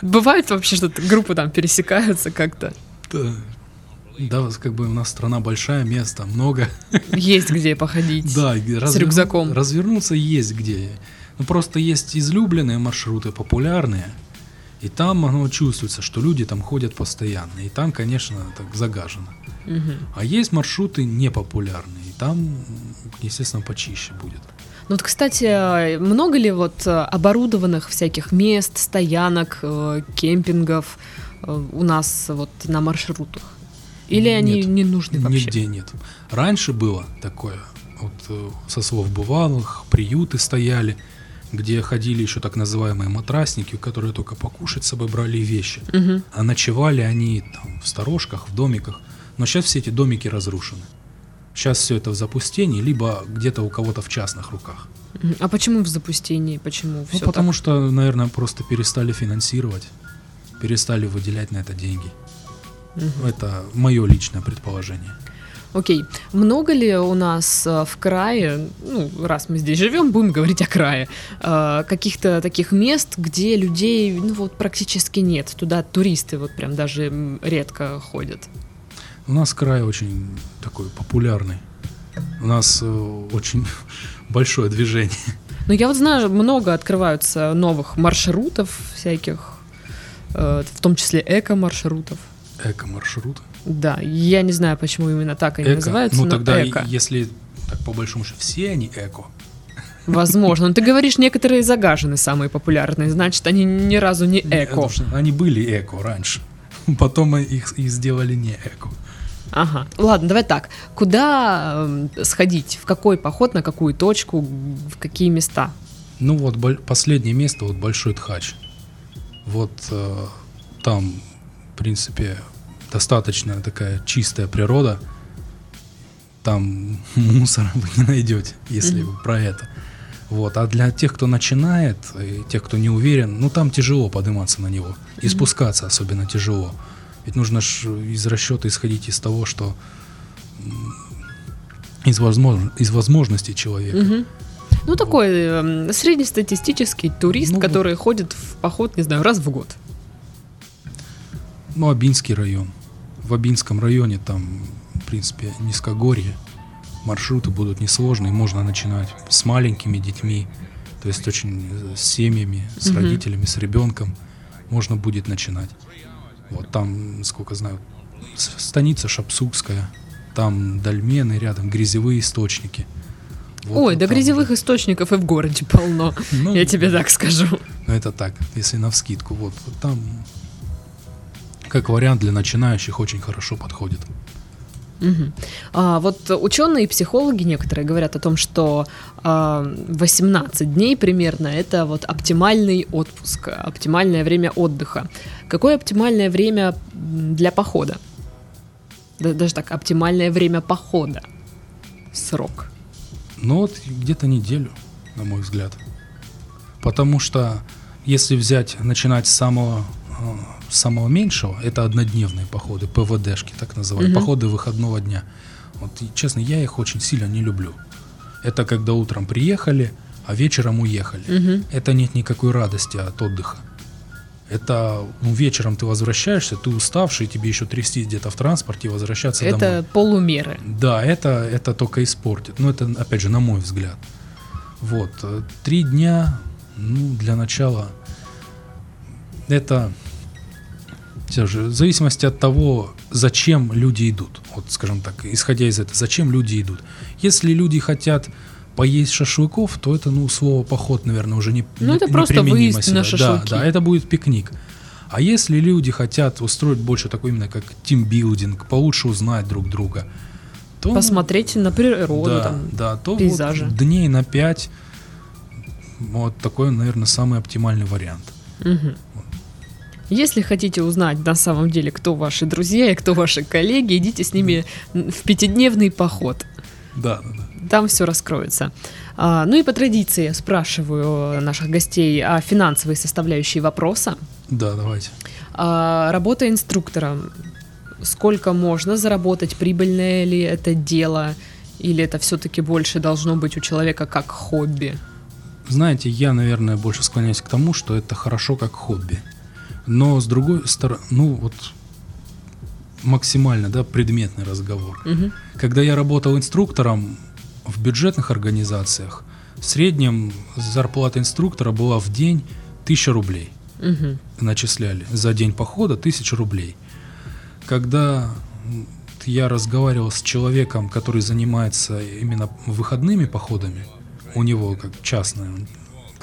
Бывает вообще, что группы там пересекаются как-то? Да, да, как бы у нас страна большая, места много. Есть где походить. Да, разверну- рюкзаком. Развернуться есть где. Ну просто есть излюбленные маршруты, популярные. И там оно чувствуется, что люди там ходят постоянно. И там, конечно, так загажено. Мгм. А есть маршруты непопулярные. И там, естественно, почище будет. Ну вот, кстати, много ли вот э, оборудованных всяких мест, стоянок, э, кемпингов э, у нас вот на маршрутах? Или они Нет, не нужны вообще? Нигде нет. Раньше было такое, вот со слов бывалых, приюты стояли, где ходили еще так называемые матрасники, которые только покушать с собой брали вещи. Мгм. А ночевали они там в сторожках, в домиках. Но сейчас все эти домики разрушены. Сейчас все это в запустении, либо где-то у кого-то в частных руках. А почему в запустении? Почему Ну, все потому что, наверное, просто перестали финансировать, перестали выделять на это деньги. Это мое личное предположение. Окей. Много ли у нас э, в крае, ну, раз мы здесь живем, будем говорить о крае, э, каких-то таких мест, где людей, ну, вот практически нет. Туда туристы вот прям даже редко ходят. У нас край очень такой популярный. У нас э, очень [LAUGHS] большое движение. Но я вот знаю, много открываются новых маршрутов всяких, э, в том числе эко-маршрутов. Эко-маршрут. Да, я не знаю, почему именно так они Эко. называются, Ну тогда, и- эко. если так по большому счету, все они эко. Возможно. Но ты говоришь, некоторые загажены самые популярные, значит, они ни разу не эко. что Они были эко раньше. [LAUGHS] Потом их, их сделали не эко. Ага. Ладно, давай так. Куда эм, сходить? В какой поход, на какую точку, в какие места? Ну вот, последнее место, вот Большой Тхач. Вот э, там, в принципе, достаточно такая чистая природа. Там мусора вы не найдете, если Мгм. вы про это. Вот. А для тех, кто начинает, и тех, кто не уверен, ну там тяжело подниматься на него. И Мгм. спускаться особенно тяжело. Ведь нужно ж из расчета исходить из того, что из, возможно, из возможностей человека. Мгм. Ну, такой эм, среднестатистический турист, Ну, который ходит в поход, не знаю, раз в год. Ну, Абинский район. В Абинском районе там, в принципе, низкогорье. Маршруты будут несложные, можно начинать с маленькими детьми, то есть очень э, с семьями, с Мгм. родителями, с ребенком можно будет начинать. Вот там, сколько знаю, станица Шапсукская, там дольмены рядом, грязевые источники. Вот Ой, вот да грязевых источников и в городе полно. Ну, Я тебе так скажу. ну, это так, если на вскидку. Вот, вот там, как вариант для начинающих, очень хорошо подходит. Мгм. А, вот ученые и психологи некоторые говорят о том, что а, 18 дней примерно это вот оптимальный отпуск, оптимальное время отдыха. Какое оптимальное время для похода? Да- даже так, оптимальное время похода. Срок. Ну вот где-то неделю, на мой взгляд. Потому что если взять, начинать с самого, с самого меньшего, это однодневные походы, ПВДшки так называемые, Мгм. походы выходного дня. Вот и, честно, я их очень сильно не люблю. Это когда утром приехали, а вечером уехали. Мгм. Это нет никакой радости от отдыха. Это ну, вечером ты возвращаешься, ты уставший, тебе еще трясти где-то в транспорте и возвращаться домой. Это полумеры. Да, это, это только испортит. Но это, опять же, на мой взгляд. Вот. э, Три дня, ну, для начала, это все же, в зависимости от того, зачем люди идут. Вот, скажем так, исходя из этого, зачем люди идут. Если люди хотят поесть шашлыков, то это, ну, слово поход, наверное, уже не Ну, не- это просто неприменимо выезд сюда. на шашлыки. Да, да, это будет пикник. А если люди хотят устроить больше такой именно как тимбилдинг, получше узнать друг друга, то ну, Посмотреть на природу. да, там. да, то пейзажи. вот дней на 5 вот такой, наверное, самый оптимальный вариант. Мгм. Если хотите узнать на самом деле, кто ваши друзья и кто ваши коллеги, идите с ними в пятидневный поход. Да, да, да. Там все раскроется. А, ну и по традиции спрашиваю наших гостей о финансовой составляющей вопроса. Да, давайте. А, работа инструктором. Сколько можно заработать? Прибыльное ли это дело? Или это все-таки больше должно быть у человека как хобби? Знаете, я, наверное, больше склоняюсь к тому, что это хорошо как хобби. Но с другой стороны, ну вот максимально, да, предметный разговор. Мгм. Когда я работал инструктором в бюджетных организациях, в среднем зарплата инструктора была в день 1000 рублей. Мгм. Начисляли за день похода 1000 рублей. Когда я разговаривал с человеком, который занимается именно выходными походами, у него как частное,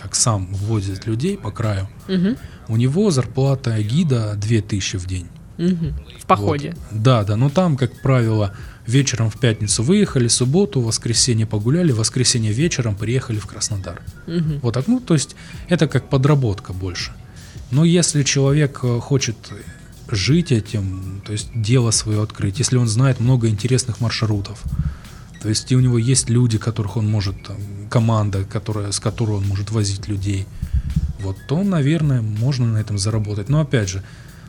как сам возит людей по краю, Мгм. у него зарплата гида 2000 в день. Мгм. В походе. Вот. Да, да, но там, как правило, вечером в пятницу выехали, субботу, воскресенье погуляли, воскресенье вечером приехали в Краснодар. Мгм. Вот так, ну, то есть это как подработка больше. Но если человек э, хочет жить этим, то есть дело свое открыть, если он знает много интересных маршрутов, то есть и у него есть люди, которых он может, там, команда, которая, с которой он может возить людей, вот, то, наверное, можно на этом заработать. Но опять же,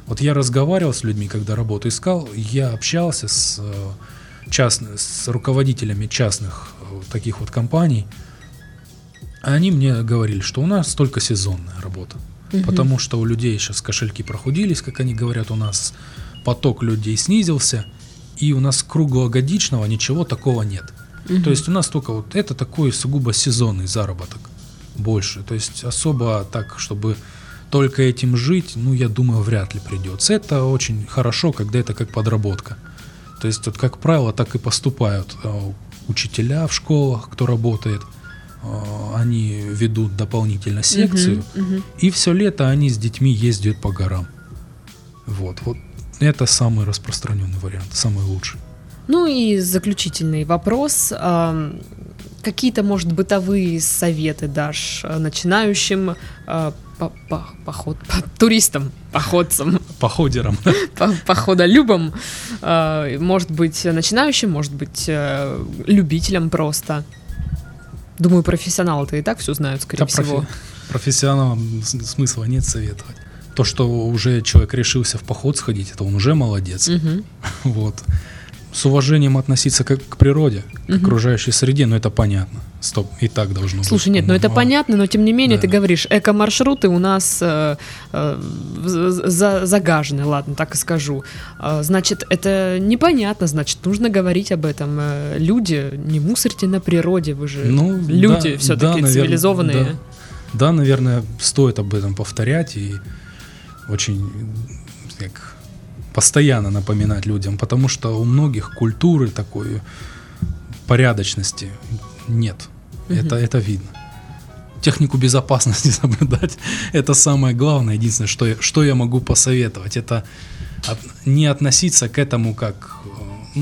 вот я разговаривал с людьми, когда работу искал, я общался с, э, частно- с руководителями частных э, таких вот компаний, они мне говорили, что у нас только сезонная работа. Мгм. Потому что у людей сейчас кошельки прохудились, как они говорят, у нас поток людей снизился, и у нас круглогодичного ничего такого нет. То есть у нас только вот это такой сугубо сезонный заработок больше. То есть особо так, чтобы только этим жить, ну, я думаю, вряд ли придется. Это очень хорошо, когда это как подработка. То есть, вот, как правило, так и поступают э, учителя в школах, кто работает. Э, Они ведут дополнительно секцию, Мгм. Мгм. и все лето они с детьми ездят по горам. Вот, вот это самый распространенный вариант, самый лучший. Ну и заключительный вопрос. Какие-то, может, бытовые советы дашь э, начинающим э, по- по- поход, по- туристам, походцам, Походером. [LAUGHS] по- походолюбам? Э, Может быть, начинающим, может быть, любителям просто. Думаю, профессионалы-то и так все знают, скорее Да, всего. профи- профессионалам смысла нет советовать. То, что уже человек решился в поход сходить, это он уже молодец. Мгм. [LAUGHS] Вот. С уважением относиться как к природе, к Мгм. окружающей среде, ну это понятно. Стоп, и так должно быть. Слушай, нет, ну это А, понятно, но тем не менее Да. ты говоришь, эко-маршруты у нас э, э, за- за- загажены, ладно, так и скажу. А, Значит, это непонятно, значит, нужно говорить об этом. Э, Люди, не мусорьте на природе, вы же Ну, люди да, все-таки да, наверное, цивилизованные. Да. Да, наверное, стоит об этом повторять и очень как, постоянно напоминать людям, потому что у многих культуры такой порядочности нет. Мгм. Это, это видно. Технику безопасности [LAUGHS] соблюдать это самое главное. Единственное, что я, что я могу посоветовать, это от- не относиться к этому как э,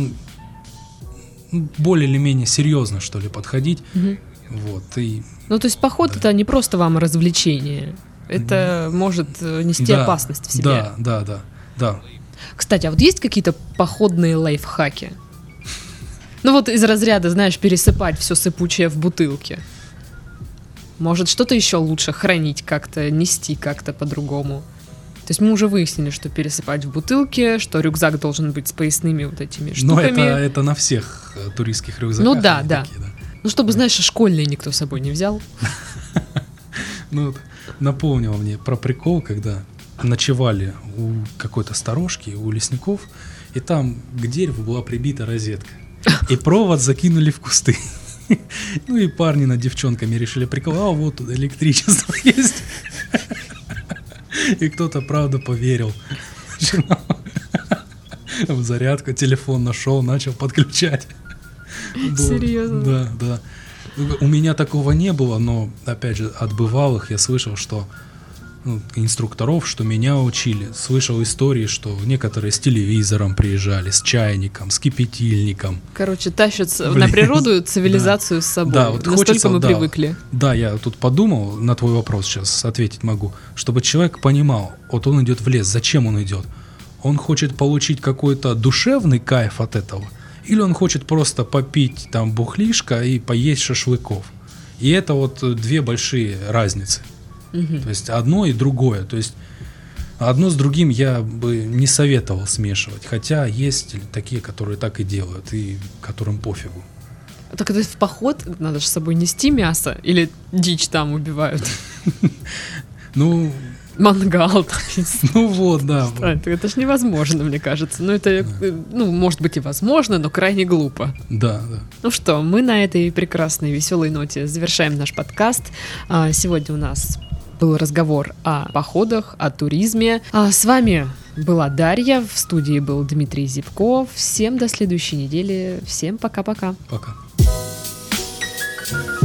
ну, более или менее серьезно, что ли, подходить. Мгм. Вот, и Ну, то есть поход Да. это не просто вам развлечение. Это может э, нести Да, опасность в себе. Да, да, да, да. Кстати, а вот есть какие-то походные лайфхаки? Ну вот из разряда, знаешь, пересыпать все сыпучее в бутылке. Может, что-то еще лучше хранить как-то, нести как-то по-другому. То есть мы уже выяснили, что пересыпать в бутылке, что рюкзак должен быть с поясными вот этими Но штуками. это, это на всех э, туристских рюкзаках. Ну да, да. такие, Ну, чтобы, знаешь, школьные никто с собой не взял. [LAUGHS] Ну, напомнил мне про прикол, когда ночевали у какой-то сторожки, у лесников, и там к дереву была прибита розетка. И провод закинули в кусты. [LAUGHS] Ну и парни над девчонками решили прикол, а вот тут электричество [LAUGHS] есть. И кто-то, правда, поверил. [LAUGHS] В зарядку телефон нашел, начал подключать. Серьезно? Да, да. У меня такого не было, но, опять же, от бывалых я слышал, что инструкторов, что меня учили, слышал истории, что некоторые с телевизором приезжали, с чайником, с кипятильником. Короче, тащат с- на Блин, природу [LAUGHS] цивилизацию с собой. Да, вот Настолько хочется, мы да. привыкли. Да, я тут подумал, на твой вопрос сейчас ответить могу, чтобы человек понимал, вот он идет в лес, зачем он идет? Он хочет получить какой-то душевный кайф от этого? или он хочет просто попить там бухлишка и поесть шашлыков. И это вот две большие разницы. То есть одно и другое. То есть одно с другим я бы не советовал смешивать. Хотя есть такие, которые так и делают, и которым пофигу. Так это в поход надо же с собой нести мясо или дичь там убивают? [LAUGHS] Ну, Мангал [LAUGHS] ну вот, да. Это, это ж невозможно, мне кажется. Ну, это, э, ну, может быть и возможно, но крайне глупо. Да, да. Ну что, мы на этой прекрасной веселой ноте завершаем наш подкаст. А, Сегодня у нас был разговор о походах, о туризме. А с вами была Дарья, в студии был Дмитрий Зипко. Всем до следующей недели. Всем пока-пока. Пока. -пока. пока.